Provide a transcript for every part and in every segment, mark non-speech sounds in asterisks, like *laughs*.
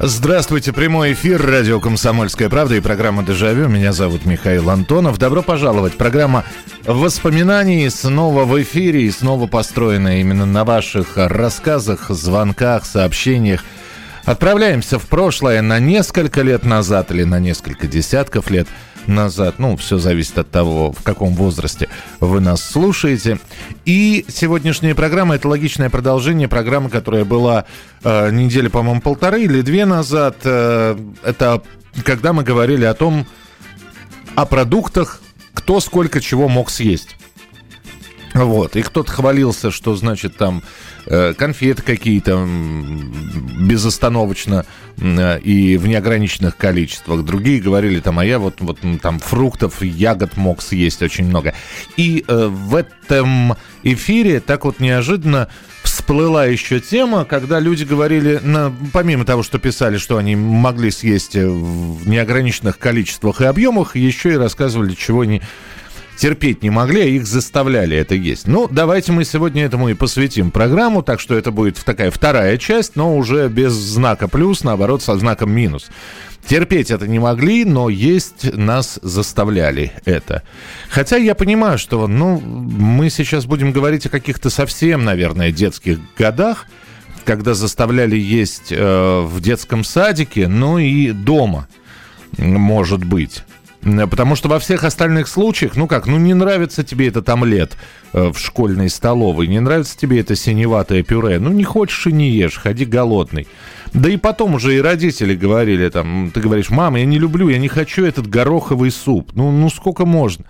Здравствуйте, прямой эфир, радио «Комсомольская правда» и программа «Дежавю». Меня зовут Михаил Антонов. Добро пожаловать. Программа воспоминаний снова в эфире и снова построена именно на ваших рассказах, звонках, сообщениях. Отправляемся в прошлое на несколько лет назад или на несколько десятков лет назад. Ну, все зависит от того, в каком возрасте вы нас слушаете. И сегодняшняя программа – это логичное продолжение программы, которая была э, недели, по-моему, полторы или две назад. Э, это когда мы говорили о том, о продуктах, кто сколько чего мог съесть. Вот. И кто-то хвалился, что, значит, там конфеты какие-то безостановочно э, и в неограниченных количествах. Другие говорили там, а я вот, вот там фруктов, ягод мог съесть очень много. И э, в этом эфире так вот неожиданно всплыла еще тема, когда люди говорили, на, помимо того, что писали, что они могли съесть э, в неограниченных количествах и объемах, еще и рассказывали, чего они терпеть не могли, а их заставляли это есть. Ну, давайте мы сегодня этому и посвятим программу, так что это будет такая вторая часть, но уже без знака плюс, наоборот, со знаком минус. Терпеть это не могли, но есть нас заставляли это. Хотя я понимаю, что, ну, мы сейчас будем говорить о каких-то совсем, наверное, детских годах, когда заставляли есть э, в детском садике, ну и дома, может быть. Потому что во всех остальных случаях, ну как, ну не нравится тебе этот омлет э, в школьной столовой, не нравится тебе это синеватое пюре, ну не хочешь и не ешь, ходи голодный. Да и потом уже и родители говорили, там, ты говоришь, мама, я не люблю, я не хочу этот гороховый суп, ну, ну сколько можно?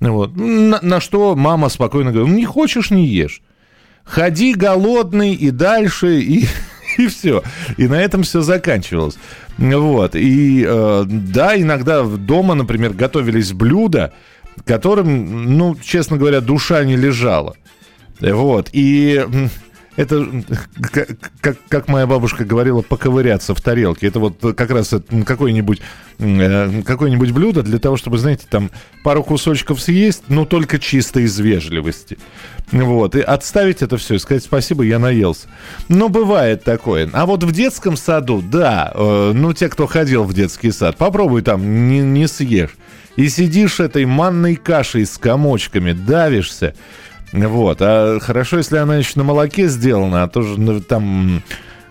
Вот. На, на что мама спокойно говорит, ну не хочешь, не ешь. Ходи голодный и дальше, и, *laughs* *laughs* и все. И на этом все заканчивалось. Вот. И э, да, иногда дома, например, готовились блюда, которым, ну, честно говоря, душа не лежала. Вот. И это, как, как- моя бабушка говорила, поковыряться в тарелке. Это вот как раз какое-нибудь э, какое-нибудь блюдо для того, чтобы, знаете, там пару кусочков съесть, но только чисто из вежливости. Вот, и отставить это все и сказать спасибо, я наелся. Но бывает такое. А вот в детском саду, да, э, ну, те, кто ходил в детский сад, попробуй там, не, не съешь. И сидишь этой манной кашей с комочками, давишься. Вот, а хорошо, если она еще на молоке сделана, а то же ну, там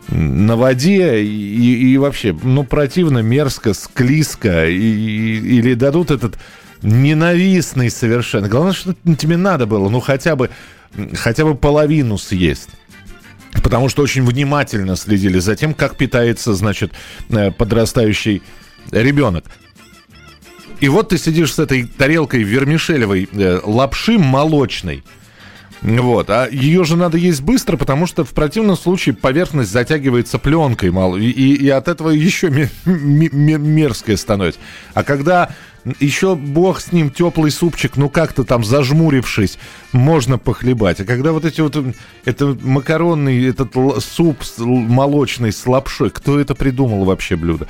на воде и, и вообще, ну, противно, мерзко, склизко, и, и- или дадут этот ненавистный совершенно. Главное, что тебе надо было, ну, хотя бы, хотя бы половину съесть. Потому что очень внимательно следили за тем, как питается, значит, э, подрастающий ребенок. И вот ты сидишь с этой тарелкой вермишелевой э, лапши молочной. Вот, а ее же надо есть быстро, потому что в противном случае поверхность затягивается пленкой мало, и, и- от этого еще ме- ме- ме- мерзкое становится. А когда еще бог с ним теплый супчик, ну как-то там зажмурившись, можно похлебать. А когда вот эти вот, это макаронный, этот суп молочный с лапшой, кто это придумал вообще блюдо?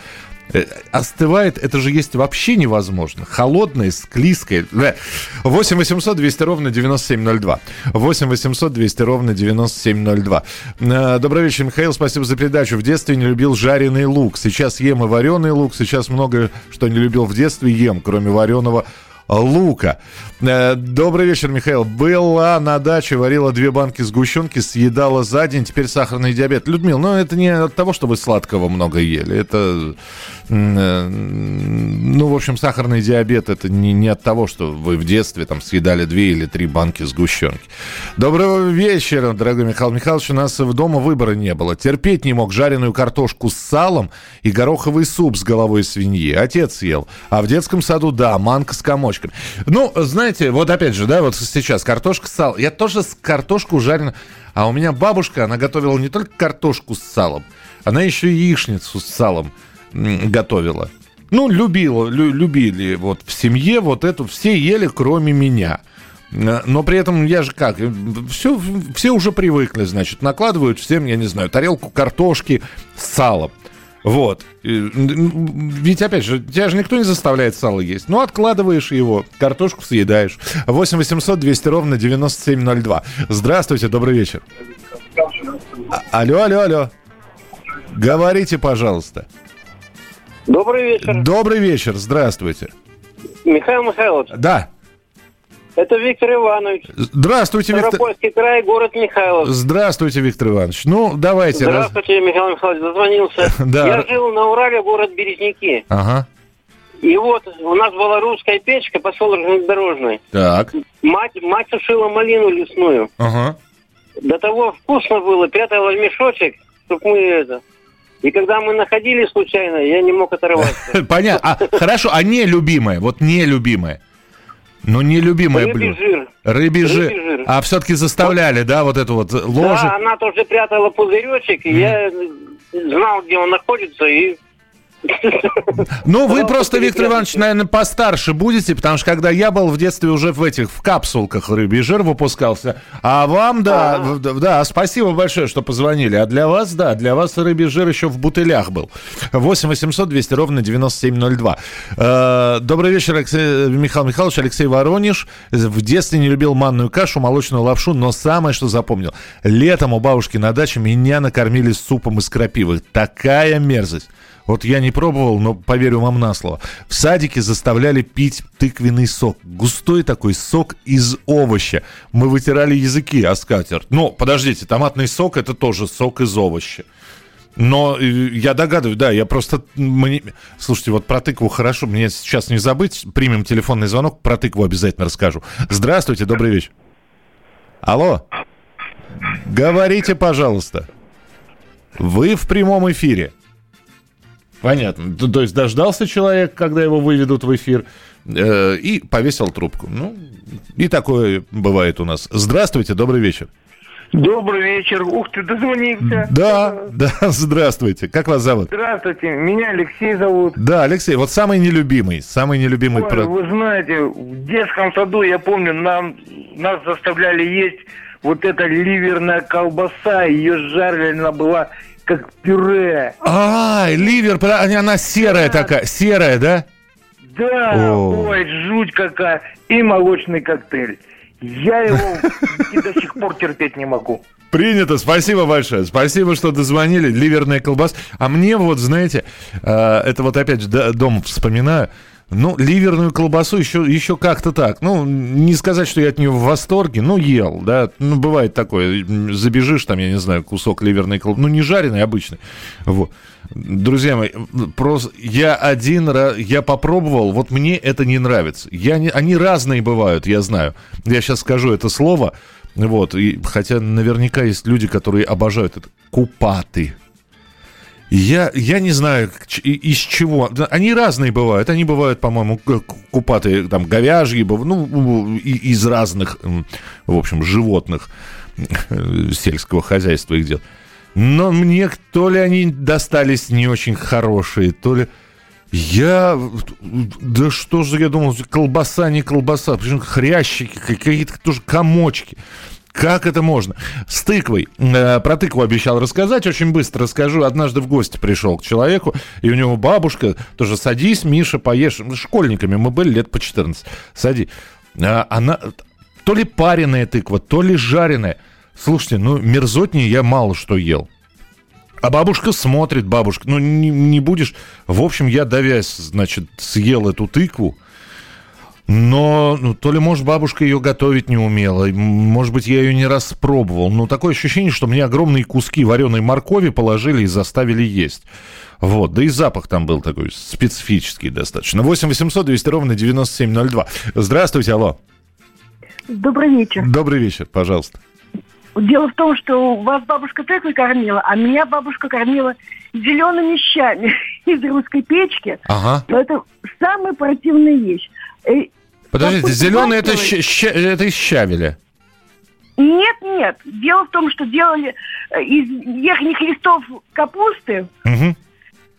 Э, Остывает, это же есть вообще невозможно. Холодное, склизкое. Бля. 8 800 200 ровно 9702. 8 800 200 ровно 9702. Э, Добрый вечер, Михаил, спасибо за передачу. В детстве не любил жареный лук. Сейчас ем и вареный лук. Сейчас много что не любил в детстве ем, кроме вареного лука. Э, Добрый вечер, Михаил. Была на даче, варила две банки сгущенки, съедала за день, теперь сахарный диабет. Людмил, ну это не от того, что вы сладкого много ели. Это, э, ну, в общем, сахарный диабет это не, не от того, что вы в детстве там съедали две или три банки сгущенки. Доброго вечера, дорогой Михаил Михайлович. У нас в дома выбора не было. Терпеть не мог жареную картошку с салом и гороховый суп с головой свиньи. Отец ел. А в детском саду, да, манка с комочками. Ну, знаете, вот опять же, да, вот сейчас картошка с салом. Я тоже с картошку жареную. А у меня бабушка, она готовила не только картошку с салом, она еще и яичницу с салом готовила. Ну, любила, лю- любили вот в семье вот эту, все ели, кроме меня. Э, но при этом я же как, все, все уже привыкли, значит, накладывают всем, я не знаю, тарелку картошки с салом. Вот. Ведь, опять же, тебя же никто не заставляет сало есть. Ну, откладываешь его, картошку съедаешь. 8 800 200 ровно 9702. Здравствуйте, добрый вечер. А, алло, алло, алло. Говорите, пожалуйста. Добрый вечер. Добрый вечер, здравствуйте. Михаил Михайлович. Да. Это Виктор Иванович. Здравствуйте, Виктор. Ставропольский край, город Михайлов. Здравствуйте, Виктор Иванович. Ну, давайте. Здравствуйте, раз... Михаил Михайлович, дозвонился. *laughs* да. Я жил на Урале, город Березники. Ага. И вот у нас была русская печка, поселок железнодорожный. Так. Мать, мать сушила малину лесную. Ага. До того вкусно было, прятала в мешочек, чтобы мы это... И когда мы находили случайно, я не мог оторваться. *laughs* Понятно. А, хорошо, а нелюбимое, вот нелюбимое. Ну, нелюбимое Рыбий блюдо. жир. Рыбий жир. Рыбий жир. А все-таки заставляли, да, вот эту вот ложу? Да, она тоже прятала пузыречек, и я знал, где он находится, и ну, вы просто, Виктор Иванович, наверное, постарше будете, потому что когда я был в детстве уже в этих, в капсулках рыбий жир выпускался, а вам, да, да, спасибо большое, что позвонили. А для вас, да, для вас рыбий жир еще в бутылях был. 8 800 200 ровно 9702. Э, добрый вечер, Михаил Михайлович, Алексей Воронеж. В детстве не любил манную кашу, молочную лапшу, но самое, что запомнил, летом у бабушки на даче меня накормили супом из крапивы. Такая мерзость. Вот я не пробовал, но поверю вам на слово. В садике заставляли пить тыквенный сок. Густой такой сок из овоща. Мы вытирали языки о скатерть. Но, подождите, томатный сок это тоже сок из овоща. Но э, я догадываюсь, да, я просто... Мне... Слушайте, вот про тыкву хорошо, мне сейчас не забыть. Примем телефонный звонок, про тыкву обязательно расскажу. Здравствуйте, добрый вечер. Алло. Говорите, пожалуйста. Вы в прямом эфире. Понятно. То, то есть дождался человек, когда его выведут в эфир, э, и повесил трубку. Ну, и такое бывает у нас. Здравствуйте, добрый вечер. Добрый вечер. Ух ты, дозвонился. Да, да, *laughs* здравствуйте. Как вас зовут? Здравствуйте, меня Алексей зовут. Да, Алексей, вот самый нелюбимый, самый нелюбимый... Ой, про... Вы знаете, в детском саду, я помню, нам, нас заставляли есть вот эта ливерная колбаса, ее жарили, она была как пюре. А, ливер, она серая да. такая, серая, да? Да, О. ой, жуть какая. И молочный коктейль. Я его *laughs* и до сих пор терпеть не могу. Принято, спасибо большое. Спасибо, что дозвонили. Ливерная колбас. А мне вот, знаете, э, это вот опять дом вспоминаю. Ну, ливерную колбасу еще, еще как-то так. Ну, не сказать, что я от нее в восторге, но ел, да. Ну, бывает такое. Забежишь там, я не знаю, кусок ливерной колбасы. Ну, не жареный, обычный. Вот. Друзья мои, просто я один раз, я попробовал, вот мне это не нравится. Я не, они разные бывают, я знаю. Я сейчас скажу это слово, вот, и, хотя наверняка есть люди, которые обожают это. Купаты. Я, я не знаю, из чего. Они разные бывают. Они бывают, по-моему, купатые, там, говяжьи, ну, из разных, в общем, животных сельского хозяйства их делают. Но мне то ли они достались не очень хорошие, то ли... Я... Да что же я думал, колбаса, не колбаса. Причем хрящики, какие-то тоже комочки. Как это можно? С тыквой. Э, про тыкву обещал рассказать. Очень быстро расскажу. Однажды в гости пришел к человеку, и у него бабушка тоже садись, Миша, поешь. Школьниками мы были лет по 14. Сади. А, она то ли пареная тыква, то ли жареная. Слушайте, ну мерзотнее я мало что ел. А бабушка смотрит, бабушка, ну не, не будешь. В общем, я давясь, значит, съел эту тыкву. Но ну, то ли, может, бабушка ее готовить не умела, может быть, я ее не раз пробовал. Но такое ощущение, что мне огромные куски вареной моркови положили и заставили есть. Вот, да и запах там был такой специфический достаточно. 8 800 200 ровно 9702. Здравствуйте, алло. Добрый вечер. Добрый вечер, пожалуйста. Дело в том, что вас бабушка тыквой кормила, а меня бабушка кормила зелеными щами *laughs* из русской печки. Ага. Но это самая противная вещь. Э, Подождите, зеленый это, щ, это из щавеля? Нет, нет. Дело в том, что делали э, из верхних листов капусты, угу.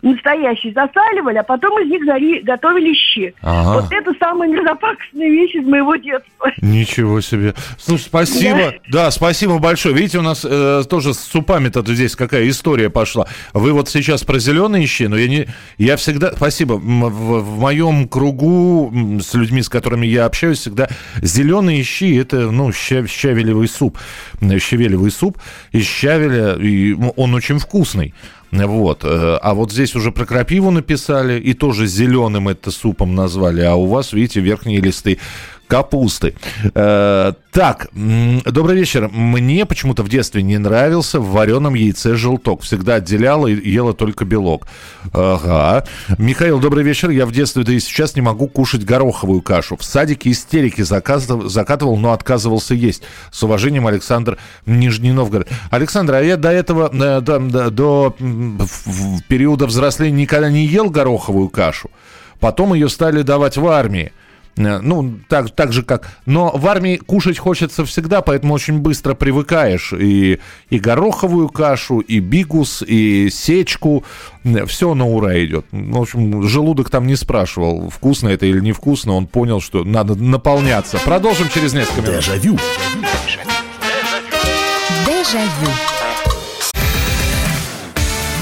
Настоящие засаливали, а потом из них зари- готовили щи. Ага. Вот это самая мерзопакостная вещь из моего детства. Ничего себе. Слушай, спасибо. Да, спасибо большое. Видите, у нас э, тоже с супами-то здесь какая история пошла. Вы вот сейчас про зеленые щи, но я не... Я всегда... Спасибо. В, в моем кругу с людьми, с которыми я общаюсь, всегда зеленые щи это, ну, ща- щавелевый суп. М, Щавелевый суп из щавеля, и он очень вкусный. Вот. э, А вот здесь уже про крапиву написали, и тоже зеленым это супом назвали. А у вас, видите, верхние листы капусты. Э, так, добрый вечер. Мне почему-то в детстве не нравился в вареном яйце желток. Всегда отделяла и ела только белок. Ага. Михаил, добрый вечер. Я в детстве, да и сейчас не могу кушать гороховую кашу. В садике истерики заказывал, закатывал, но отказывался есть. С уважением, Александр Нижний Новгород. Александр, а я до этого, э, до, до- до, периода взросления никогда не ел гороховую кашу. Потом ее стали давать в армии. Э, Ну, так, так же как... Но в армии кушать хочется всегда, поэтому очень быстро привыкаешь. И, и гороховую кашу, и бигус, и сечку. Все на ура идет. В общем, желудок там не спрашивал, вкусно это или невкусно. Он понял, что надо наполняться. Продолжим через несколько минут. Дежавю. Дежавю.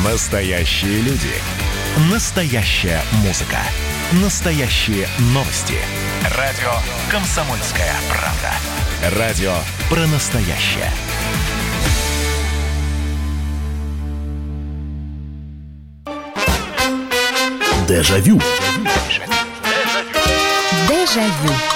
Настоящие люди. Настоящая музыка. Настоящие новости. Радио «Комсомольская правда». Радио про настоящее. Дежавю. Дежавю.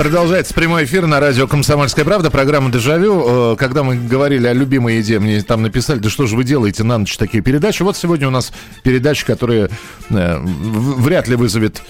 Продолжается прямой эфир на радио «Комсомольская правда», программа «Дежавю». Э, Когда мы говорили о любимой еде, мне там написали, да что же вы делаете на ночь такие передачи. Вот сегодня у нас передача, которая э, вряд ли вызовет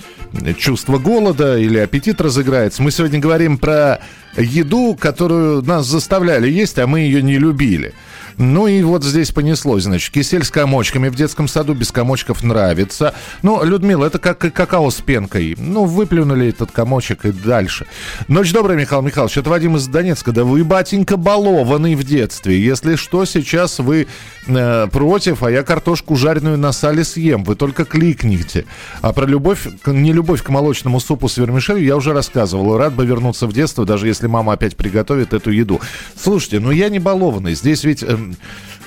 чувство голода или аппетит разыграется. Мы сегодня говорим про еду, которую нас заставляли есть, а мы ее не любили. Ну и вот здесь понеслось, значит, кисель с комочками в детском саду без комочков нравится. Ну, Людмила, это как какао с пенкой. Ну, выплюнули этот комочек и дальше. Ночь добрая, Михаил Михайлович. Это Вадим из Донецка. Да вы, батенька, балованный в детстве. Если что, сейчас вы э, против, а я картошку жареную на сале съем. Вы только кликните. А про любовь, не любовь к молочному супу с вермишелью я уже рассказывал. Рад бы вернуться в детство, даже если мама опять приготовит эту еду. Слушайте, ну я не балованный. Здесь ведь... эм,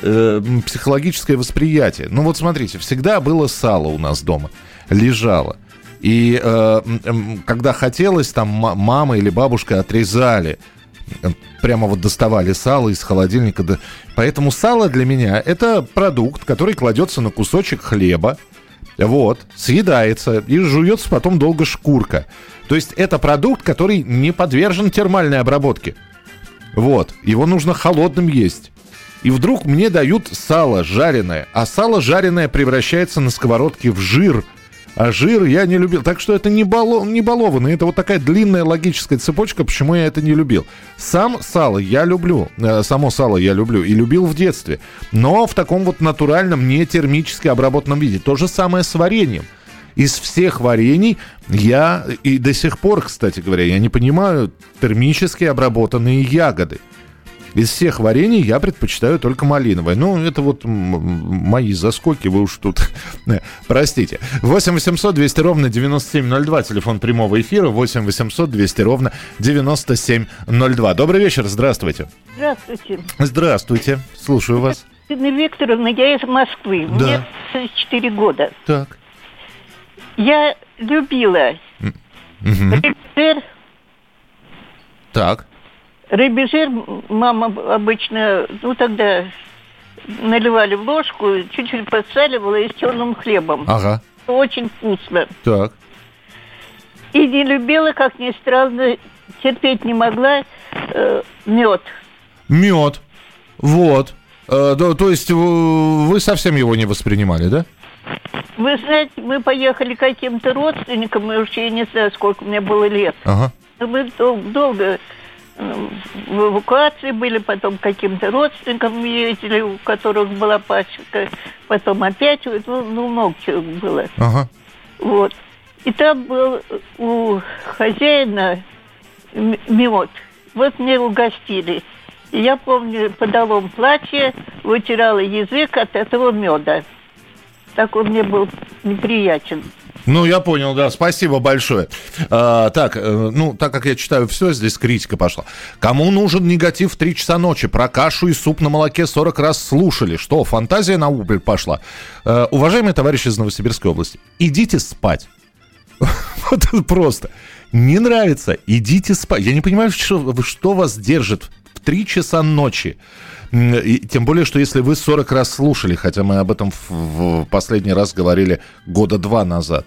э, психологическое восприятие. Ну вот смотрите, всегда было сало у нас дома, лежало. И э, когда хотелось, там ма- мама или бабушка отрезали, э, прямо вот доставали сало из холодильника. Поэтому сало для меня это продукт, который кладется на кусочек хлеба, вот, съедается и жуется потом долго шкурка. То есть это продукт, который не подвержен термальной обработке. Вот, его нужно холодным есть. И вдруг мне дают сало жареное, а сало жареное превращается на сковородке в жир. А жир я не любил. Так что это не, бало, не балованный. Это вот такая длинная логическая цепочка, почему я это не любил. Сам сало я люблю. э, само сало я люблю. И любил в детстве. Но в таком вот натуральном, не термически обработанном виде. То же самое с вареньем. Из всех варений я и до сих пор, кстати говоря, я не понимаю термически обработанные ягоды. Из всех варений я предпочитаю только малиновое. Ну, это вот мои заскоки, вы уж тут *laughs* э, простите. 8 800 200 ровно 9702, телефон прямого эфира, 8 800 200 ровно 9702. Добрый вечер, здравствуйте. Здравствуйте. Здравствуйте, слушаю вас. Ирина Викторовна, я из Москвы. Да. Мне 34 года. Так. Я любила Мгм. рыбежир. Так. Рыбежир мама обычно, ну тогда наливали в ложку, чуть-чуть подсаливала и с черным хлебом. Ага. Очень вкусно. Так. И не любила, как ни странно, терпеть не могла мед. Мед. Вот. Э, да, то есть вы совсем его не воспринимали, да? Вы знаете, мы поехали к каким-то родственникам, и уж я не знаю, сколько мне было лет. Ага. Мы дол- долго э, в эвакуации были, потом каким-то родственникам ездили, у которых была пачка, потом опять, ну, ну, много чего было. Ага. Вот. И там был у хозяина мед. Вот мне угостили. И я помню, в подовом платье вытирала язык от этого меда. Так он мне был неприятен. Ну, я понял, да. Спасибо большое. А, так, э, ну, так как я читаю все, здесь критика пошла. Кому нужен негатив в 3 часа ночи? Про кашу и суп на молоке 40 раз слушали. Что, фантазия на убыль пошла? А, уважаемые товарищи из Новосибирской области, идите спать. *laughs* Вот просто. Не нравится, идите спать. Я не понимаю, что, что вас держит в 3 часа ночи. И тем более, что если вы 40 раз слушали, хотя мы об этом в, последний раз говорили года два назад,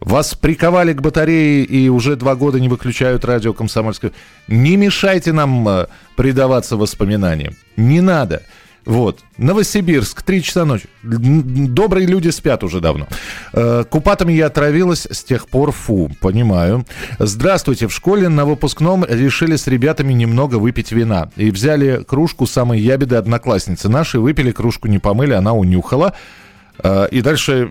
вас приковали к батарее и уже два года не выключают радио «Комсомольское». Не мешайте нам э, предаваться воспоминаниям. Не надо. Вот. Новосибирск, 3 часа ночи. Добрые люди спят уже давно. Э, купатами я отравилась с тех пор, фу, понимаю. Здравствуйте, в школе на выпускном решили с ребятами немного выпить вина. И взяли кружку самой ябеды одноклассницы. Наши выпили, кружку не помыли, она унюхала. Э, и дальше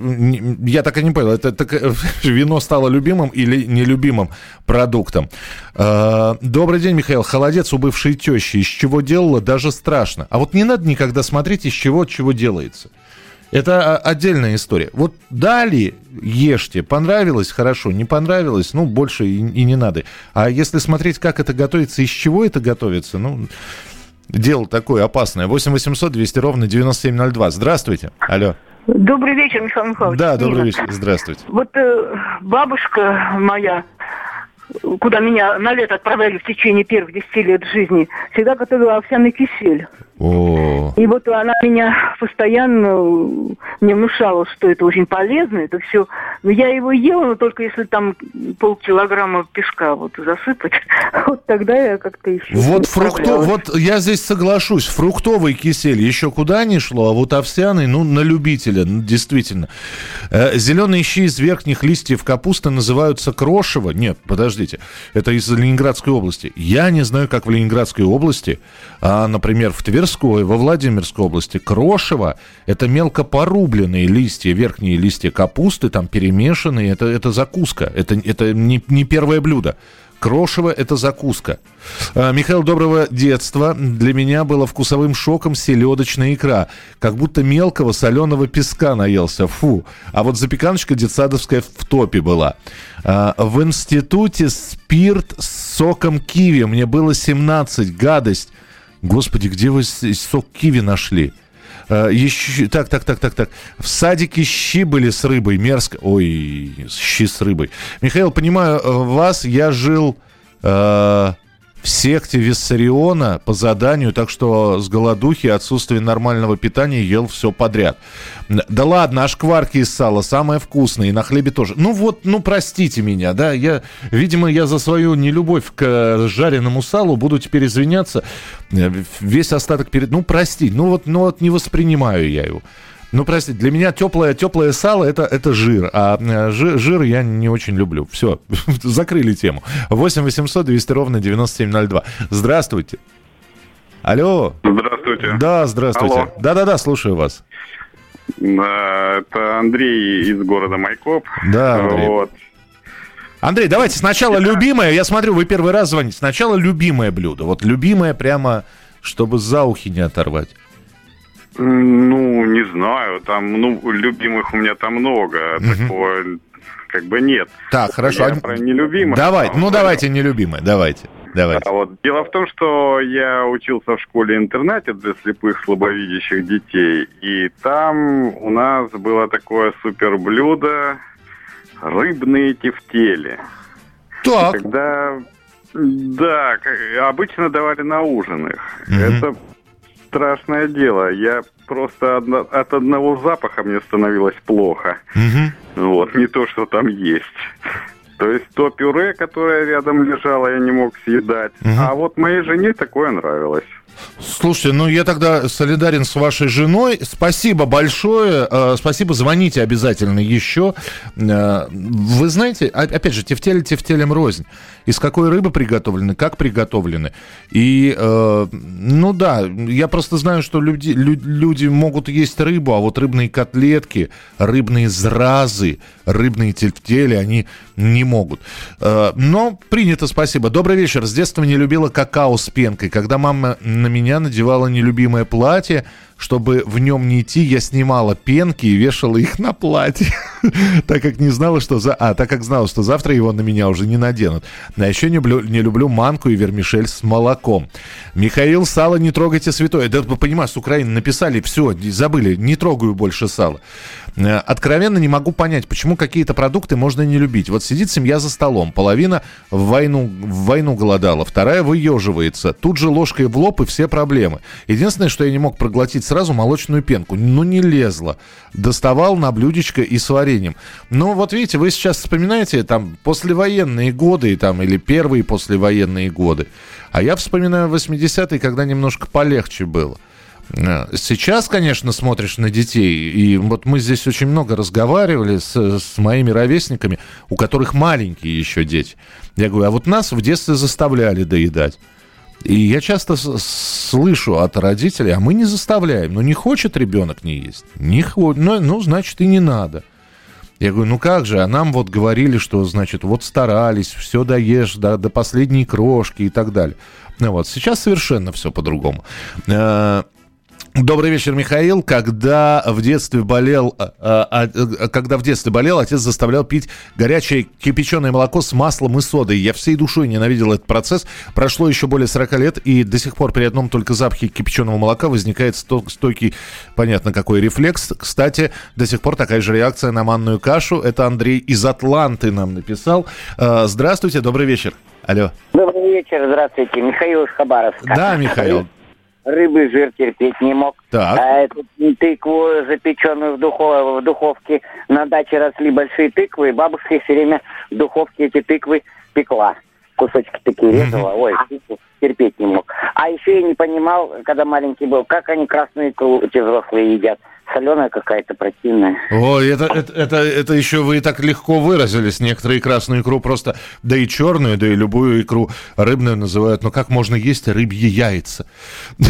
я так и не понял, это, это *laughs* вино стало любимым или нелюбимым продуктом. Э, добрый день, Михаил. Холодец у бывшей тещи. Из чего делала, даже страшно. А вот не надо никогда смотреть, из чего чего делается. Это отдельная история. Вот дали, ешьте. Понравилось, хорошо. Не понравилось, ну, больше и, и не надо. А если смотреть, как это готовится, из чего это готовится, ну, дело такое опасное. 8 800 200 ровно 9702. Здравствуйте. Алло. Добрый вечер, Михаил Михайлович. Да, добрый вечер. Здравствуйте. Вот э, бабушка моя, куда меня на лето отправляли в течение первых 10 лет жизни, всегда готовила овсяный кисель. О, И вот она меня постоянно мне внушала, что это очень полезно, это все. Но я его ела, но только если там полкилограмма пешка вот засыпать, *laughs* вот тогда я как-то еще вот фрукто, вот я здесь соглашусь, фруктовый кисель еще куда не шло, а вот овсяный, ну, на любителя, ну, действительно. Э, зеленые щи из верхних листьев капусты называются крошево. Нет, подождите, это из Ленинградской области. Я не знаю, как в Ленинградской области, а, например, в Тверской, во Владимирской области крошево – это мелко порубленные листья, верхние листья капусты, там перемешанные, это, это закуска, это, это не, не первое блюдо. Крошево – это закуска. А, Михаил, доброго детства. Для меня было вкусовым шоком селедочная икра. Как будто мелкого соленого песка наелся. Фу. А вот запеканочка детсадовская в топе была. А, В институте спирт с соком киви. Мне было 17. Гадость. Господи, где вы сок киви нашли? А, Еще, так, так, так, так, так. В садике щи были с рыбой, мерзко. Ой, щи с рыбой. Михаил, понимаю э, вас, я жил э, в секте Виссариона по заданию, так что с голодухи, отсутствие нормального питания ел все подряд. Да ладно, а шкварки из сала самое вкусное, и на хлебе тоже. Ну вот, ну простите меня, да, я, видимо, я за свою нелюбовь к э, жареному салу буду теперь извиняться э, весь остаток перед... Ну прости, ну вот, ну вот не воспринимаю я его. Ну, простите, для меня теплое, теплое сало это, это жир, а э, жир, жир я не очень люблю. Все, *laughs* закрыли тему. 8 800 200 ровно 9702. Здравствуйте. Алло. Здравствуйте. Да, здравствуйте. Да-да-да, слушаю вас. Да, Это Андрей из города Майкоп. Да, Андрей. Вот. Андрей, давайте сначала любимое. Я смотрю, вы первый раз звоните. Сначала любимое блюдо. Вот любимое прямо, чтобы за ухи не оторвать. Ну, не знаю, там, ну, любимых у меня там много. Такого как бы нет. Так, хорошо. Я про нелюбимых. Давайте, там ну давайте нелюбимое, давайте. Давайте. А вот дело в том, что я учился в школе-интернате для слепых слабовидящих детей, и там у нас было такое супер блюдо рыбные тефтели. Так, Когда, да, обычно давали на ужин их. Мгм. Это страшное дело. Я просто одно- от одного запаха мне становилось плохо. мгм. Вот, не то, что там есть. То есть то пюре, которое рядом лежало, я не мог съедать. Мгм. А вот моей жене такое нравилось. Слушайте, ну я тогда солидарен с вашей женой. Спасибо большое. э, Спасибо, звоните обязательно еще. Э, Вы знаете, опять же, тефтели тефтелем рознь. Из какой рыбы приготовлены, как приготовлены. И, э, ну да, я просто знаю, что люди, лю- люди могут есть рыбу, а вот рыбные котлетки, рыбные зразы, рыбные тефтели, они не могут. Э, но принято, спасибо. Добрый вечер. С детства не любила какао с пенкой. Когда мама на меня надевала нелюбимое платье, чтобы в нем не идти, я снимала пенки и вешала их на платье. *laughs* так как не знала, что за... А, так как знала, что завтра его на меня уже не наденут. А еще не люблю, не люблю манку и вермишель с молоком. Михаил, сало не трогайте святое. Да, понимаю, с Украины написали, все, забыли, не трогаю больше сало. Э, Откровенно не могу понять, почему какие-то продукты можно не любить. Вот сидит семья за столом, половина в войну, в войну голодала, вторая выеживается. Тут же ложкой в лоб и все проблемы. Единственное, что я не мог проглотить сразу молочную пенку. Ну, не лезло. Доставал на блюдечко и с вареньем. Ну, вот видите, вы сейчас вспоминаете там послевоенные годы там, или первые послевоенные годы. А я вспоминаю 80-е, когда немножко полегче было. Э, Сейчас, конечно, смотришь на детей, и вот мы здесь очень много разговаривали с, с моими ровесниками, у которых маленькие еще дети. Я говорю, а вот нас в детстве заставляли доедать. И я часто слышу от родителей, а мы не заставляем. Ну, не хочет ребенок не есть. Не хо... ну, ну, значит, и не надо. Я говорю, ну как же, а нам вот говорили, что, значит, вот старались, все доешь до, до последней крошки и так далее. Ну вот, сейчас совершенно все по-другому. Э, Добрый вечер, Михаил. Когда в детстве болел, а, а, когда в детстве болел, отец заставлял пить горячее кипяченое молоко с маслом и содой. Я всей душой ненавидел этот процесс. Прошло еще более 40 лет, и до сих пор при одном только запахе кипяченого молока возникает сто- стойкий, понятно какой рефлекс. Кстати, до сих пор такая же реакция на манную кашу. Это Андрей из Атланты нам написал. Э, Здравствуйте, добрый вечер. Алло. Добрый вечер, здравствуйте. Михаил из Хабаровска. Да, Михаил. Рыбы жир терпеть не мог. Так. А эту тыкву, запеченную в, духов- в духовке, на даче росли большие тыквы, и бабушка все время в духовке эти тыквы пекла. Кусочки такие резала. Ой, терпеть не мог. А еще я не понимал, когда маленький был, как они красную икру, эти взрослые едят. Соленая какая-то противная. Ой, это, это, это, это еще вы так легко выразились. Некоторые красную икру просто, да и черную, да и любую икру рыбную называют. Но как можно есть рыбьи яйца? *laughs*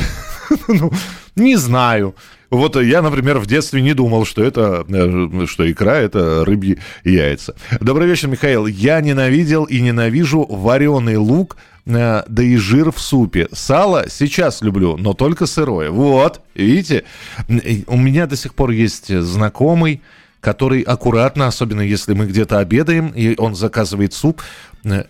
Ну, не знаю. Вот я, например, в детстве не думал, что это, э, что икра это рыбьи яйца. Добрый вечер, Михаил. Я ненавидел и ненавижу вареный лук, э, да и жир в супе. Сало сейчас люблю, но только сырое. Вот, видите, у меня до сих пор есть знакомый, который аккуратно, особенно если мы где-то обедаем, и он заказывает суп, э,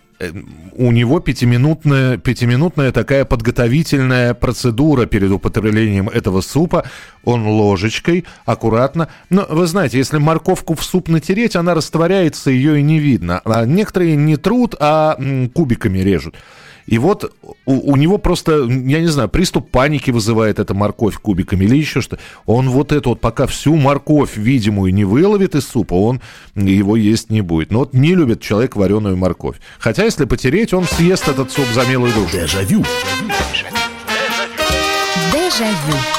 у него пятиминутная, пятиминутная такая подготовительная процедура перед употреблением этого супа. Он ложечкой аккуратно. Но вы знаете, если морковку в суп натереть, она растворяется, ее и не видно. А некоторые не трут, а кубиками режут. И вот у, у него просто, я не знаю, приступ паники вызывает эта морковь кубиками или еще что. Он вот эту вот, пока всю морковь видимую не выловит из супа, он его есть не будет. Но вот не любит человек вареную морковь. Хотя, если потереть, он съест этот суп за милую душу. Дежавю. Дежавю. А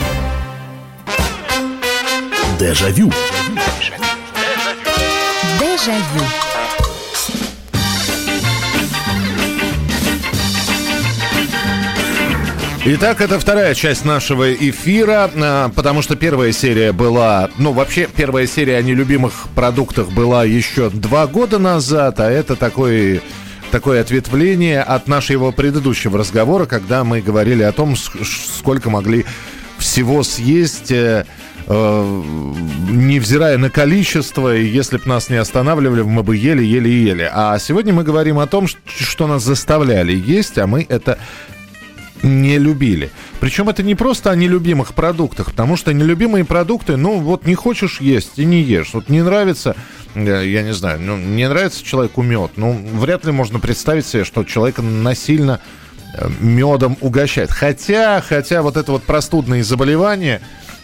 Дежавю. Дежавю. Итак, это вторая часть нашего эфира, а, потому что первая серия была, ну, вообще, первая серия о нелюбимых продуктах была еще два года назад, а это такой такое ответвление от нашего предыдущего разговора, когда мы говорили о том, сколько могли всего съесть, э, невзирая на количество, и если бы нас не останавливали, мы бы ели, ели ели. А сегодня мы говорим о том, что нас заставляли есть, а мы это не любили. Причем это не просто о нелюбимых продуктах, потому что нелюбимые продукты, ну вот не хочешь есть и не ешь. Вот не нравится э, я не знаю, ну, не нравится человеку мед, ну, вряд ли можно представить себе, что человека насильно э, медом угощает. Хотя, хотя вот это вот простудные заболевания,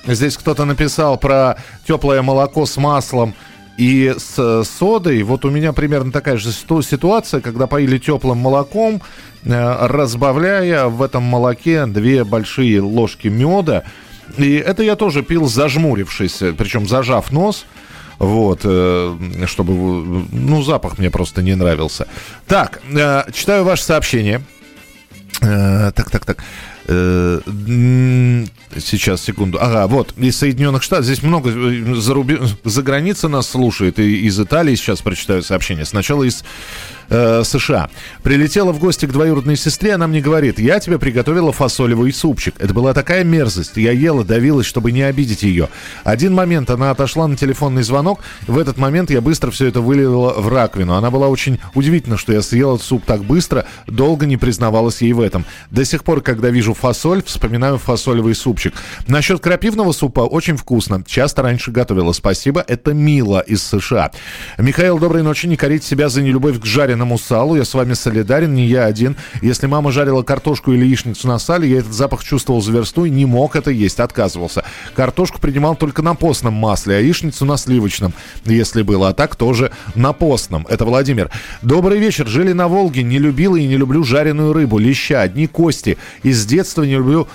здесь кто-то написал про теплое молоко с маслом и с э, содой. Вот у меня примерно такая же ситу- ситуация, когда поили теплым молоком, э, разбавляя в этом молоке две большие ложки меда. И это я тоже пил зажмурившись, э, причем зажав нос. Вот, чтобы, ну, запах мне просто не нравился. Так, читаю ваше сообщение. Так, так, так. Э, Сейчас, секунду. Ага, вот, из Соединенных Штатов. Здесь много э, за, руби... за границы нас слушает. И из Италии сейчас прочитаю сообщение. Сначала из э, США. Прилетела в гости к двоюродной сестре, она мне говорит, я тебе приготовила фасолевый супчик. Это была такая мерзость. Я ела, давилась, чтобы не обидеть ее. Один момент, она отошла на телефонный звонок. В этот момент я быстро все это вылила в раковину. Она была очень удивительна, что я съела суп так быстро, долго не признавалась ей в этом. До сих пор, когда вижу фасоль, вспоминаю фасолевый супчик. Насчет крапивного супа очень вкусно. Часто раньше готовила. Спасибо. Это Мила из США. Михаил, доброй ночи. Не корите себя за нелюбовь к жареному салу. Я с вами солидарен, не я один. Если мама жарила картошку или яичницу на сале, я этот запах чувствовал за версту и не мог это есть, отказывался. Картошку принимал только на постном масле, а яичницу на сливочном, если было. А так тоже на постном. Это Владимир. Добрый вечер. Жили на Волге. Не любила и не люблю жареную рыбу, леща, одни кости. Из детства не люблю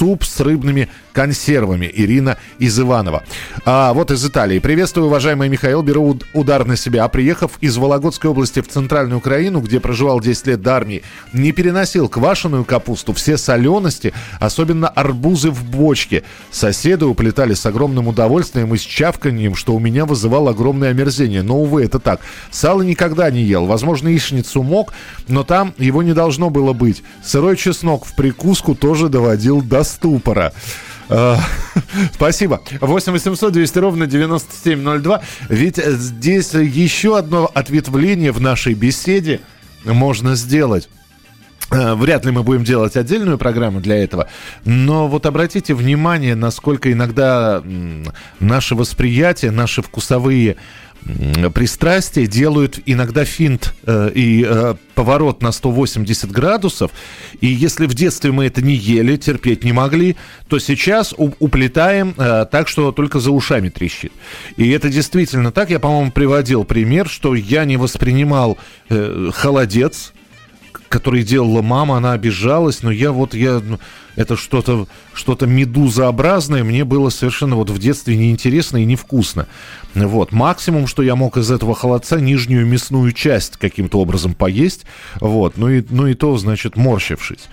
суп с рыбными консервами. Ирина из Иванова. А, вот из Италии. Приветствую, уважаемый Михаил. Беру уд- удар на себя. Приехав из Вологодской области в Центральную Украину, где проживал 10 лет до армии, не переносил квашеную капусту, все солености, особенно арбузы в бочке. Соседи уплетали с огромным удовольствием и с чавканием, что у меня вызывало огромное омерзение. Но, увы, это так. Сало никогда не ел. Возможно, яичницу мог, но там его не должно было быть. Сырой чеснок в прикуску тоже доводил до ступора. А, *laughs* Спасибо. 8 800 200 ровно 9702. Ведь э, здесь еще одно ответвление в нашей беседе можно сделать. Э, Вряд ли мы будем делать отдельную программу для этого. Но вот обратите внимание, насколько иногда наше восприятие, наши вкусовые пристрастия делают иногда финт э, и э, поворот на 180 градусов. И если в детстве мы это не ели, терпеть не могли, то сейчас уплетаем э, так, что только за ушами трещит. И это действительно так. Я, по-моему, приводил пример, что я не воспринимал э, холодец, который делала мама, она обижалась, но я вот, я, ну, это что-то что медузообразное, мне было совершенно вот в детстве неинтересно и невкусно. Вот, максимум, что я мог из этого холодца, нижнюю мясную часть каким-то образом поесть, вот, ну и, ну и то, значит, морщившись.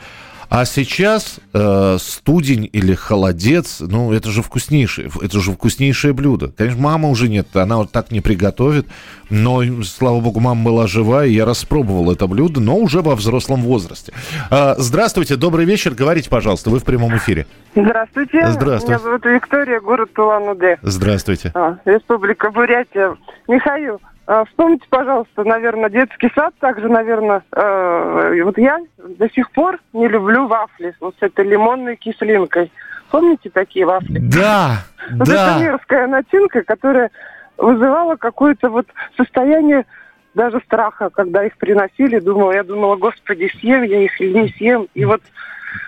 А сейчас э, студень или холодец, ну, это же вкуснейшее, это же вкуснейшее блюдо. Конечно, мама уже нет, она вот так не приготовит, но, слава богу, мама была жива, и я распробовал это блюдо, но уже во взрослом возрасте. А, здравствуйте, добрый вечер, говорите, пожалуйста, вы в прямом эфире. Здравствуйте. Здравствуй. Меня зовут Виктория, город Улан-Удэ. Здравствуйте. А, Республика Бурятия. Михаил, вспомните, пожалуйста, наверное, детский сад, также, наверное, э, вот я до сих пор не люблю вафли вот с этой лимонной кислинкой. Помните такие вафли? Да, Вот да. это мерзкая начинка, которая вызывала какое-то вот состояние даже страха, когда их приносили. Думала, я думала, господи, съем я их или не съем. И вот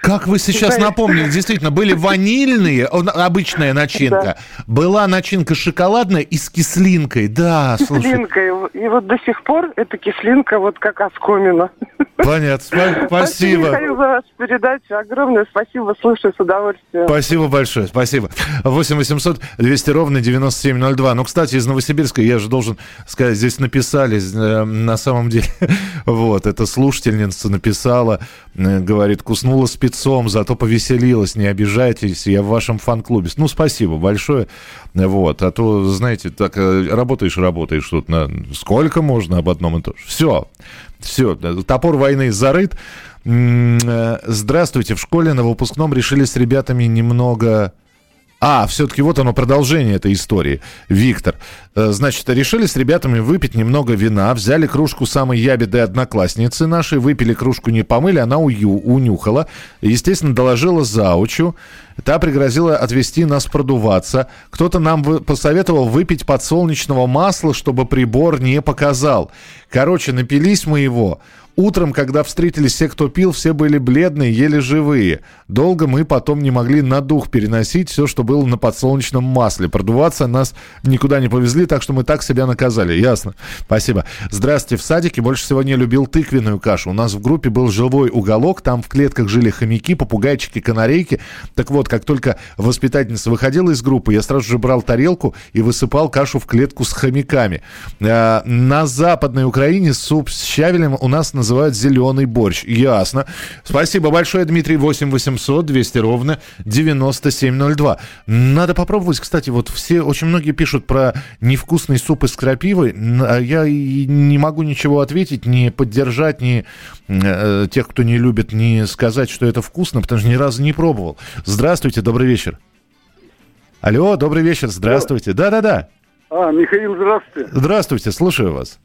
Как вы сейчас Знаете. напомнили, действительно, были ванильные, обычная начинка, была начинка шоколадная и с кислинкой, да, слушай. кислинкой. И вот до сих пор эта кислинка вот как оскомина. Понятно, спа- спасибо. Михаил, за вашу передачу. Огромное спасибо, слушаю с удовольствием. Спасибо большое, спасибо. 8 800 200 ровно 9702. Ну, кстати, из Новосибирска, я же должен сказать, здесь написали, э, на самом деле, *laughs* вот, эта слушательница написала, э, говорит, куснула спецом, зато повеселилась, не обижайтесь, я в вашем фан-клубе. Ну, спасибо большое, вот, а то, знаете, так э, работаешь, работаешь тут на... Сколько можно об одном и том же? Все, все, топор войны зарыт. Э, Здравствуйте. В школе на выпускном решили с ребятами немного А, все-таки вот оно продолжение этой истории. Виктор. Э, Значит, решили с ребятами выпить немного вина, взяли кружку самой ябеды одноклассницы нашей, выпили кружку, не помыли, она ую, унюхала, естественно, доложила заучу, та пригрозила отвезти нас продуваться. Кто-то нам посоветовал выпить подсолнечного масла, чтобы прибор не показал. Короче, напились мы его. Утром, когда встретились все, кто пил, все были бледные, еле живые. Долго мы потом не могли на дух переносить все, что было на подсолнечном масле. Продуваться нас никуда не повезли, так что мы так себя наказали. Ясно. Спасибо. Здравствуйте. В садике больше всего не любил тыквенную кашу. У нас в группе был живой уголок, там в клетках жили хомяки, попугайчики, канарейки. Так вот, как только воспитательница выходила из группы, я сразу же брал тарелку и высыпал кашу в клетку с хомяками. А, На Западной Украине суп с щавелем у нас называют зеленый борщ. Ясно. Спасибо большое, Дмитрий. 8 800 200 ровно 9702. Надо попробовать, кстати, вот все, очень многие пишут про невкусный суп из крапивы. А Я не могу ничего ответить, не поддержать, ни э, тех, кто не любит, не сказать, что это вкусно, потому что ни разу не пробовал. Здравствуйте, добрый вечер. Алло, добрый вечер, здравствуйте. Да-да-да. А, Михаил, здравствуйте. Здравствуйте, слушаю вас.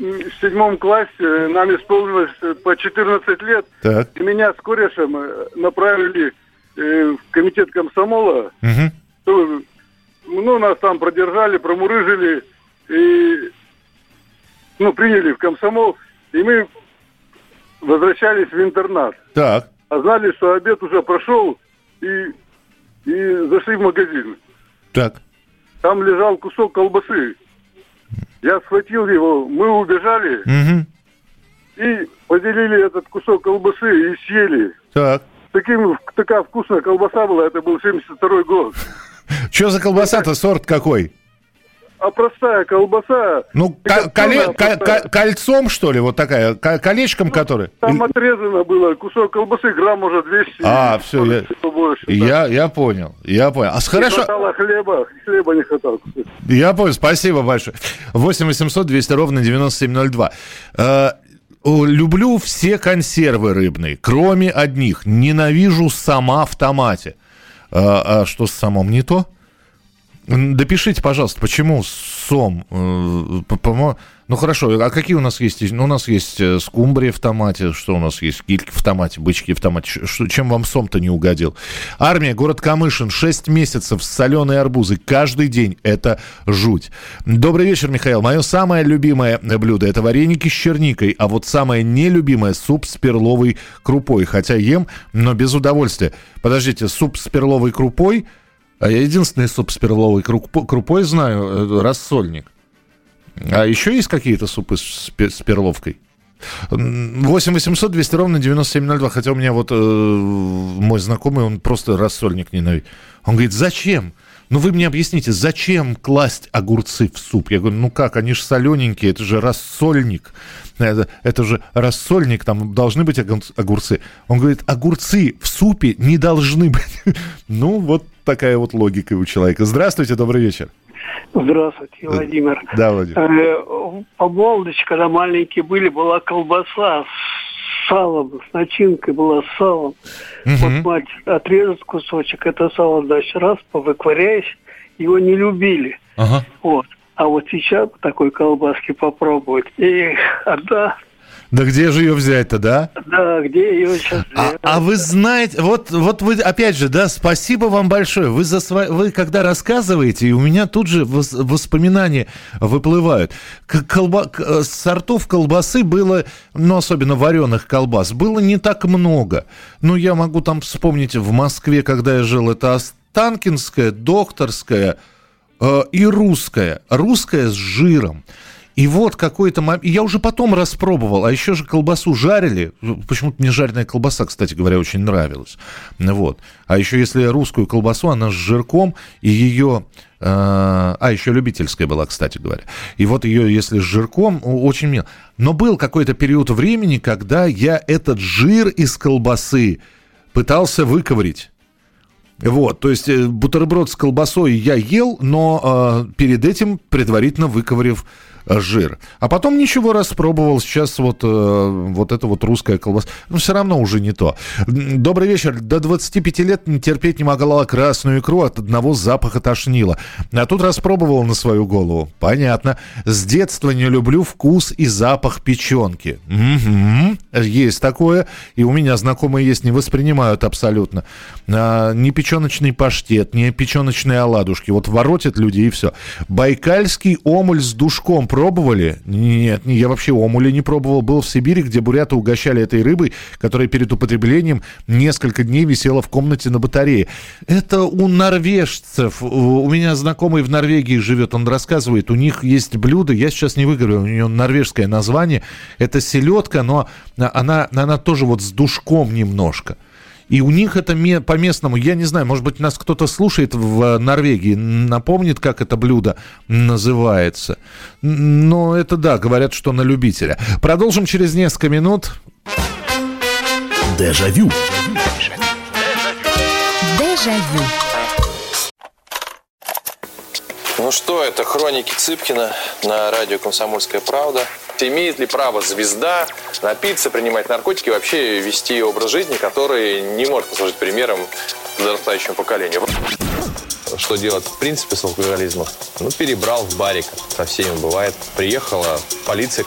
В седьмом классе нам исполнилось э, по 14 лет. Так. И меня с корешем э, направили э, в комитет комсомола. То, Ну, нас там продержали, промурыжили. И, ну, приняли в комсомол. И мы возвращались в интернат. Так. А знали, что обед уже прошел. И, и зашли в магазин. Так. Там лежал кусок колбасы. Я схватил его, мы убежали Мгм. и поделили этот кусок колбасы и съели. Так. Таким, такая вкусная колбаса была, это был 72 год. *laughs* Что за колбаса-то, сорт какой? А простая колбаса, Ну, коле- кольцом, что ли, вот такая, ко- колечком, который? там отрезано было кусок колбасы, грамм уже 200. А, все, я, больше, да. я, я понял, я понял. А с- Не хорошо, хватало хлеба, хлеба не хватало. я понял, спасибо большое. 8 800 200 ровно 9702. Э, люблю все консервы рыбные, кроме одних. Ненавижу сама в томате. Э, а что с самом не то? Допишите, пожалуйста, почему сом? Э, Ну хорошо, а какие у нас есть? Ну, у нас есть э, скумбрия в томате, что у нас есть? Кильки в томате, бычки в томате. Что, чем вам сом-то не угодил? Армия, город Камышин, 6 месяцев, соленые арбузы. Каждый день это жуть. Добрый вечер, Михаил. Мое самое любимое блюдо это вареники с черникой, а вот самое нелюбимое суп с перловой крупой. Хотя ем, но без удовольствия. Подождите, суп с перловой крупой – а я единственный суп с перловой круп- крупой знаю, э, рассольник. А еще есть какие-то супы с, с перловкой? М, 8 800 200 ровно 9702. Хотя у меня вот э, мой знакомый, он просто рассольник ненавидит. Он говорит, зачем? Ну вы мне объясните, зачем класть огурцы в суп? Я говорю, ну как, они же солененькие, это же рассольник. Это, это же рассольник, там должны быть огур- огурцы. Он говорит, огурцы в супе не должны быть. *laughs* Ну, вот такая вот логика у человека. Здравствуйте, добрый вечер. Здравствуйте, Владимир. Да, Владимир. Э, По молодости, когда маленькие были, была колбаса салом, с начинкой была с салом. Вот мать отрежет кусочек, это сало, значит, раз, повыкваряешь, его не любили. Ага. Вот. А вот сейчас такой колбаски попробовать. Эх, а да, где же ее взять-то, да? да, где ее сейчас А, а вы знаете, вот, вот вы, опять же, да, спасибо вам большое. Вы, за сво- вы когда рассказываете, и у меня тут же вос- воспоминания выплывают. Колба- э, Сортов колбасы было, ну, особенно вареных колбас, было не так много. Ну, я могу там вспомнить в Москве, когда я жил, это Останкинская, докторская э, и русская. Русская с жиром. И вот какой-то момент... Я уже потом распробовал, а еще же колбасу жарили. Почему-то мне жареная колбаса, кстати говоря, очень нравилась. Ну Вот. А еще если русскую колбасу, она с жирком, и ее... э, а, еще любительская была, кстати говоря. И вот ее, если с жирком, очень мило. Но был какой-то период времени, когда я этот жир из колбасы пытался выковырить. Вот, то есть э, бутерброд с колбасой я ел, но э, перед этим предварительно выковырив жир. А потом ничего распробовал. Сейчас вот, э, вот это вот русская колбаса. Но все равно уже не то. Добрый вечер. До 25 лет не терпеть не могла красную икру. От одного запаха тошнило. А тут распробовал на свою голову. Понятно. С детства не люблю вкус и запах печенки. Мгм. Есть такое. И у меня знакомые есть, не воспринимают абсолютно. А, ни печеночный паштет, ни печеночные оладушки. Вот воротят люди и все. Байкальский омуль с душком пробовали? Нет, не- я вообще омуля не пробовал. Был в Сибири, где буряты угощали этой рыбой, которая перед употреблением несколько дней висела в комнате на батарее. Это у норвежцев. У меня знакомый в Норвегии живет, он рассказывает, у них есть блюдо, я сейчас не выговорю, у нее норвежское название. Это селедка, но она, она тоже вот с душком немножко. И у них это ме- по-местному, я не знаю, может быть, нас кто-то слушает в э, Норвегии, напомнит, как это блюдо называется. Но это да, говорят, что на любителя. Продолжим через несколько минут. Дежавю. Дежавю. Ну что, это хроники Цыпкина на радио «Комсомольская правда». Имеет ли право звезда напиться, принимать наркотики вообще вести образ жизни, который не может послужить примером подрастающему поколению? Что делать в принципе с алкоголизмом? Ну, перебрал в барик. Со всеми бывает. Приехала полиция.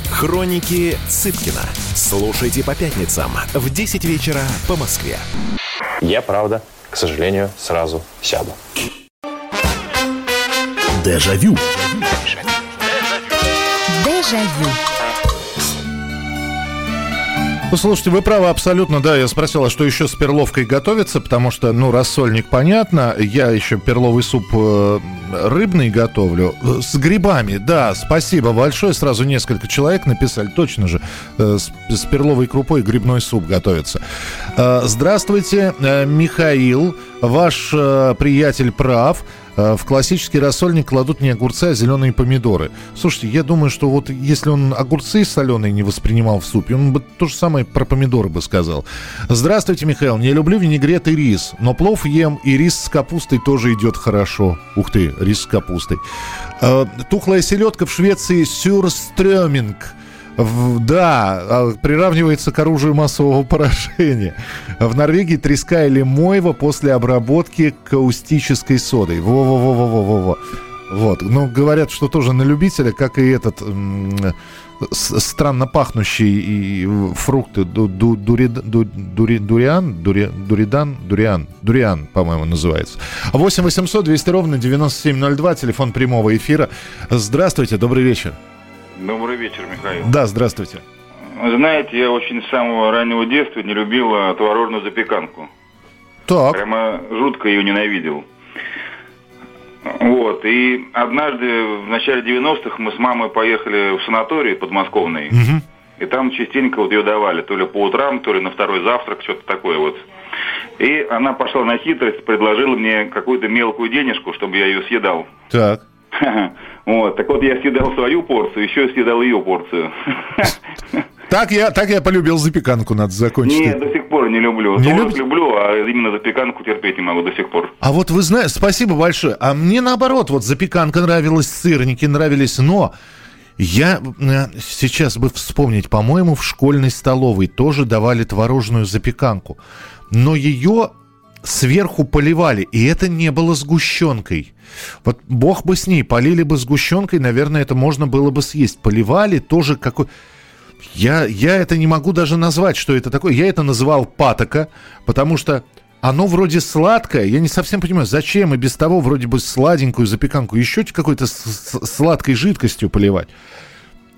Хроники Цыпкина. Слушайте по пятницам в 10 вечера по Москве. Я, правда, к сожалению, сразу сяду. Дежавю. Дежавю. Ну, слушайте, вы правы абсолютно, да, я спросил, а что еще с перловкой готовится, потому что, ну, рассольник, понятно, я еще перловый суп э, рыбный готовлю, Э, с грибами, да, спасибо большое, сразу несколько человек написали, точно же, э, с, с перловой крупой грибной суп готовится. Здравствуйте, Михаил, ваш приятель прав, в классический рассольник кладут не огурцы, а зеленые помидоры. Слушайте, я думаю, что вот если он огурцы соленые не воспринимал в супе, он бы то же самое про помидоры бы сказал. Здравствуйте, Михаил. Не люблю винегрет и рис, но плов ем, и рис с капустой тоже идет хорошо. Ух ты, рис с капустой. Э, тухлая селедка в Швеции сюрстрёминг. В- да, а, приравнивается к оружию массового поражения. В Норвегии треска или мойва после обработки каустической содой. Во-во-во-во-во-во. Вот. Ну, говорят, что тоже на любителя, как и этот странно пахнущий и фрукты ду- ду- дурид- ду- дури- дуриан, дури- дуридан, дуриан, дуриан, по-моему, называется. 8 800 200 ровно 9702, телефон прямого эфира. Здравствуйте, добрый вечер. Добрый вечер, Михаил. Да, здравствуйте. Знаете, я очень с самого раннего детства не любил а, творожную запеканку. Так. Прямо жутко ее ненавидел. Вот, и однажды в начале 90-х мы с мамой поехали в санаторий подмосковный, и там частенько вот ее давали, то ли по утрам, то ли на второй завтрак, что-то такое вот. И она пошла на хитрость, предложила мне какую-то мелкую денежку, чтобы я ее съедал. Так. *laughs* Вот, так вот я съедал свою порцию, еще съедал ее порцию. *laughs* Так я, так я полюбил запеканку, надо закончить. Нет, до сих пор не люблю. Не любите? люблю, а именно запеканку терпеть не могу до сих пор. А вот вы знаете, спасибо большое. А мне наоборот, вот запеканка нравилась, сырники нравились, но я э, сейчас бы вспомнить, по-моему, в школьной столовой тоже давали творожную запеканку. Но ее сверху поливали, и это не было сгущенкой. Вот бог бы с ней, полили бы сгущенкой, наверное, это можно было бы съесть. Поливали тоже какой... Я, я это не могу даже назвать, что это такое. Я это называл патока, потому что оно вроде сладкое. Я не совсем понимаю, зачем и без того вроде бы сладенькую запеканку еще какой-то сладкой жидкостью поливать.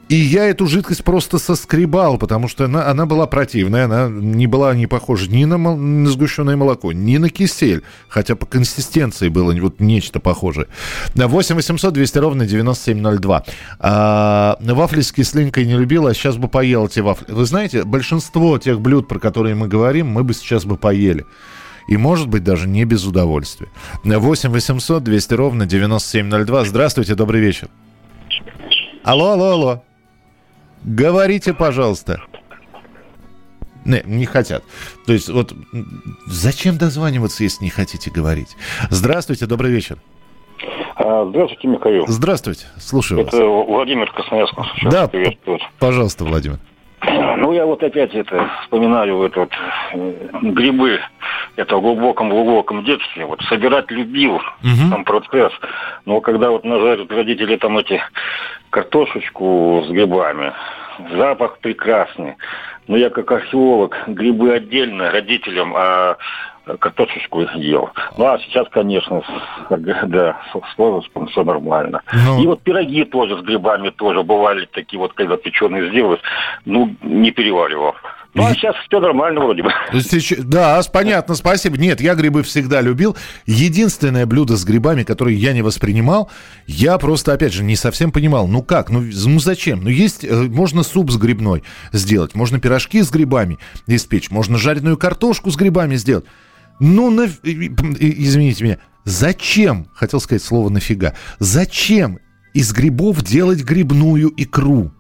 И я эту жидкость просто соскребал, потому что она, она была противная, она не была не похожа ни на, мол- на сгущенное молоко, ни на кисель, хотя по консистенции было вот нечто похожее. На 8 800 200 ровно 9702. А, вафли с кислинкой не любила, а сейчас бы поел эти вафли. Вы знаете, большинство тех блюд, про которые мы говорим, мы бы сейчас бы поели. И, может быть, даже не без удовольствия. 8 800 200 ровно 9702. Здравствуйте, добрый вечер. Алло, алло, алло. Говорите, пожалуйста. Не, не хотят. То есть вот зачем дозваниваться, если не хотите говорить? Здравствуйте, добрый вечер. А, Здравствуйте, Михаил. Здравствуйте, слушаю вас. Это Владимир Красноярск. Да. приветствует. Пожалуйста, Владимир. Ну, я вот опять это вспоминаю вот, вот э, грибы. Это в глубоком-глубоком детстве. Вот собирать любил сам процесс. Но когда вот нажарят родители там эти картошечку с грибами, запах прекрасный. Но я как археолог грибы отдельно родителям, а картошечку ел. Ну, а сейчас, конечно, *laughs* да, с возрастом все нормально. И вот пироги тоже с грибами тоже бывали такие вот, когда печеные сделаешь, ну, не переваривал. Ну, а сейчас все нормально вроде бы. Да, понятно, спасибо. Нет, я грибы всегда любил. Единственное блюдо с грибами, которое я не воспринимал, я просто, опять же, не совсем понимал. Ну как, ну, ну зачем? Ну есть, э, можно суп с грибной сделать, можно пирожки с грибами испечь, можно жареную картошку с грибами сделать. Ну, и- извините меня, зачем, хотел сказать слово нафига, зачем из грибов делать грибную икру?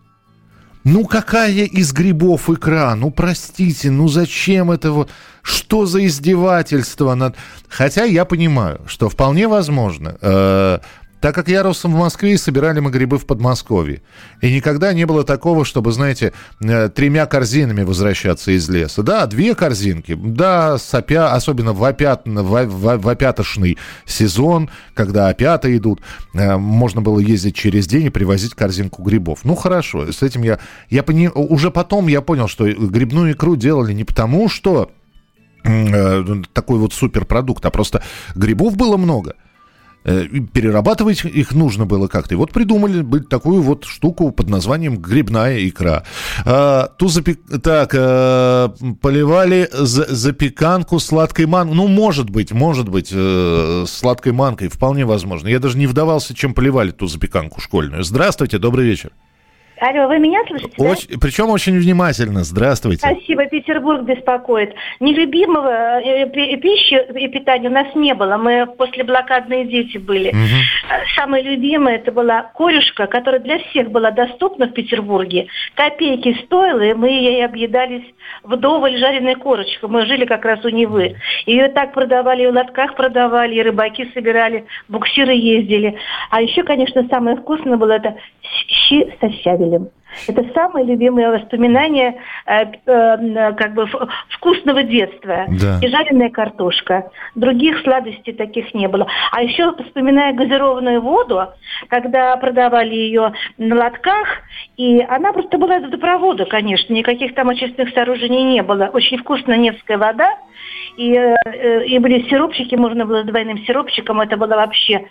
Ну какая из грибов икра? Ну простите, ну зачем это вот? Что за издевательство над... Хотя я понимаю, что вполне возможно, э, так как я рос в Москве собирали мы грибы в Подмосковье. И никогда не было такого, чтобы, знаете, э, тремя корзинами возвращаться из леса. Да, две корзинки. Да, сопя, особенно в, опят, в, в- в опятошный сезон, когда опята идут, э, можно было ездить через день и привозить корзинку грибов. Ну, хорошо, с этим я... я пони- Уже потом я понял, что грибную икру делали не потому, что э, такой вот суперпродукт, а просто грибов было много. Э, Перерабатывать их нужно было как-то. И вот придумали такую вот штуку под названием грибная икра. А, ту запек... Так, э, поливали за- запеканку сладкой манкой. Ну, может быть, может быть, э, сладкой манкой. Вполне возможно. Я даже не вдавался, чем поливали ту запеканку школьную. Здравствуйте, добрый вечер. Алло, вы меня слышите? да? Очень- Причем очень внимательно. Здравствуйте. Спасибо, Петербург беспокоит. Нелюбимого э, пи- пищи и питания у нас не было. Мы после блокадные дети были. Э, Самое любимое это была корюшка, которая для всех была доступна в Петербурге. Копейки стоила, и мы ей объедались вдоволь жареной корочкой. Мы жили как раз у Невы. Ее так продавали, и в лотках продавали, и рыбаки собирали, буксиры ездили. А еще, конечно, самое вкусное было это щи со щавелем. Это самое любимое воспоминание э, э, как бы вкусного детства. Да. И жареная картошка. Других сладостей таких не было. А еще вспоминая газированную воду, когда продавали ее на лотках, и она просто была из водопровода, конечно, никаких там очистных сооружений не было. Очень вкусная невская вода. И, э, и были сиропчики, можно было с двойным сиропчиком, это было вообще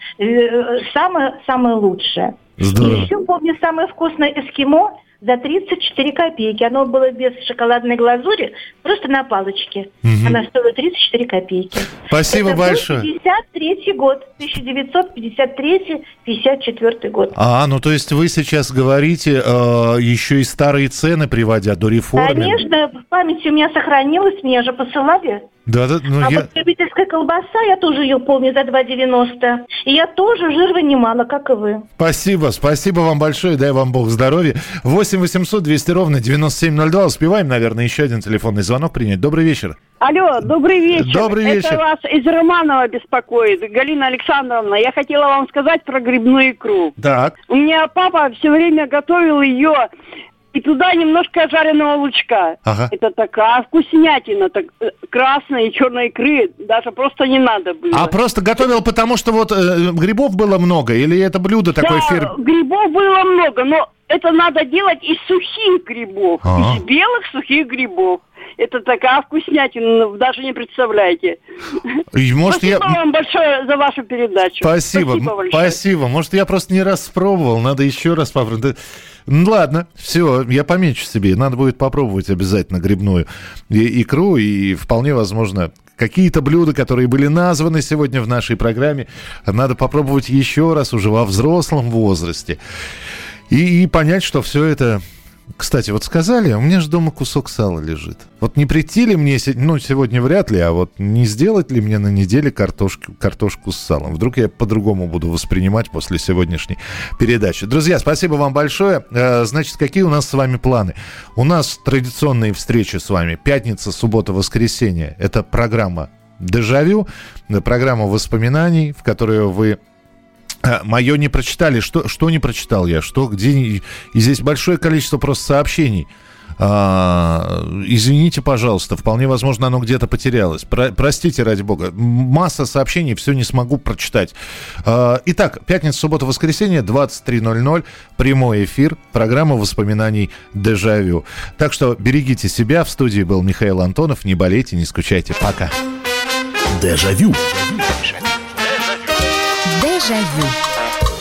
самое, самое лучшее. Здорово. И еще помню самое вкусное эскимо за 34 копейки. Оно было без шоколадной глазури, просто на палочке. Мгм. Она стоила 34 копейки. Спасибо Это большое. Был 53 год, 1953-54 год. А, ну то есть вы сейчас говорите э, еще и старые цены приводя до реформы. Конечно, в памяти у меня сохранилось, меня же посылали. Да, да, ну а я... вот любительская колбаса, я тоже ее помню за 2,90. И я тоже жир вынимала, как и вы. Спасибо, спасибо вам большое, дай вам бог здоровья. 8 800 200 ровно 9702. Успеваем, наверное, еще один телефонный звонок принять. Добрый вечер. Алло, добрый вечер. Добрый вечер. Это вас из Романова беспокоит, Галина Александровна. Я хотела вам сказать про грибную икру. Так. У меня папа все время готовил ее, и туда немножко жареного лучка. Ага. Это такая вкуснятина, так, э, красной и черной икры, даже просто не надо было. А просто готовил, потому что вот э, грибов было много, или это блюдо такое да, фир... грибов было много, но это надо делать из сухих грибов, из белых сухих грибов. Это такая вкуснятина, вы даже не представляете. И, может, Спасибо я... вам большое за вашу передачу. Спасибо, большое. спасибо. Может, я просто не раз пробовал, надо еще раз попробовать. Ну, ладно, все, я помечу себе. Надо будет попробовать обязательно грибную и- икру, и вполне возможно, какие-то блюда, которые были названы сегодня в нашей программе, надо попробовать еще раз уже во взрослом возрасте. И, и понять, что все это... Кстати, вот сказали, у меня же дома кусок сала лежит. Вот не прийти ли мне, ну, сегодня вряд ли, а вот не сделать ли мне на неделе картошку, картошку с салом? Вдруг я по-другому буду воспринимать после сегодняшней передачи. Друзья, спасибо вам большое. Э, Значит, какие у нас с вами планы? У нас традиционные встречи с вами. Пятница, суббота, воскресенье. Это программа «Дежавю», программа воспоминаний, в которой вы Мое не прочитали. Что, что не прочитал я? Что, где? И здесь большое количество просто сообщений. А, извините, пожалуйста, вполне возможно, оно где-то потерялось. Про- простите, ради бога. Масса сообщений, все не смогу прочитать. А, итак, пятница, суббота, воскресенье, 23.00, прямой эфир, программа воспоминаний «Дежавю». Так что берегите себя. В студии был Михаил Антонов. Не болейте, не скучайте. Пока. Дежавю. Дежавю. à vous.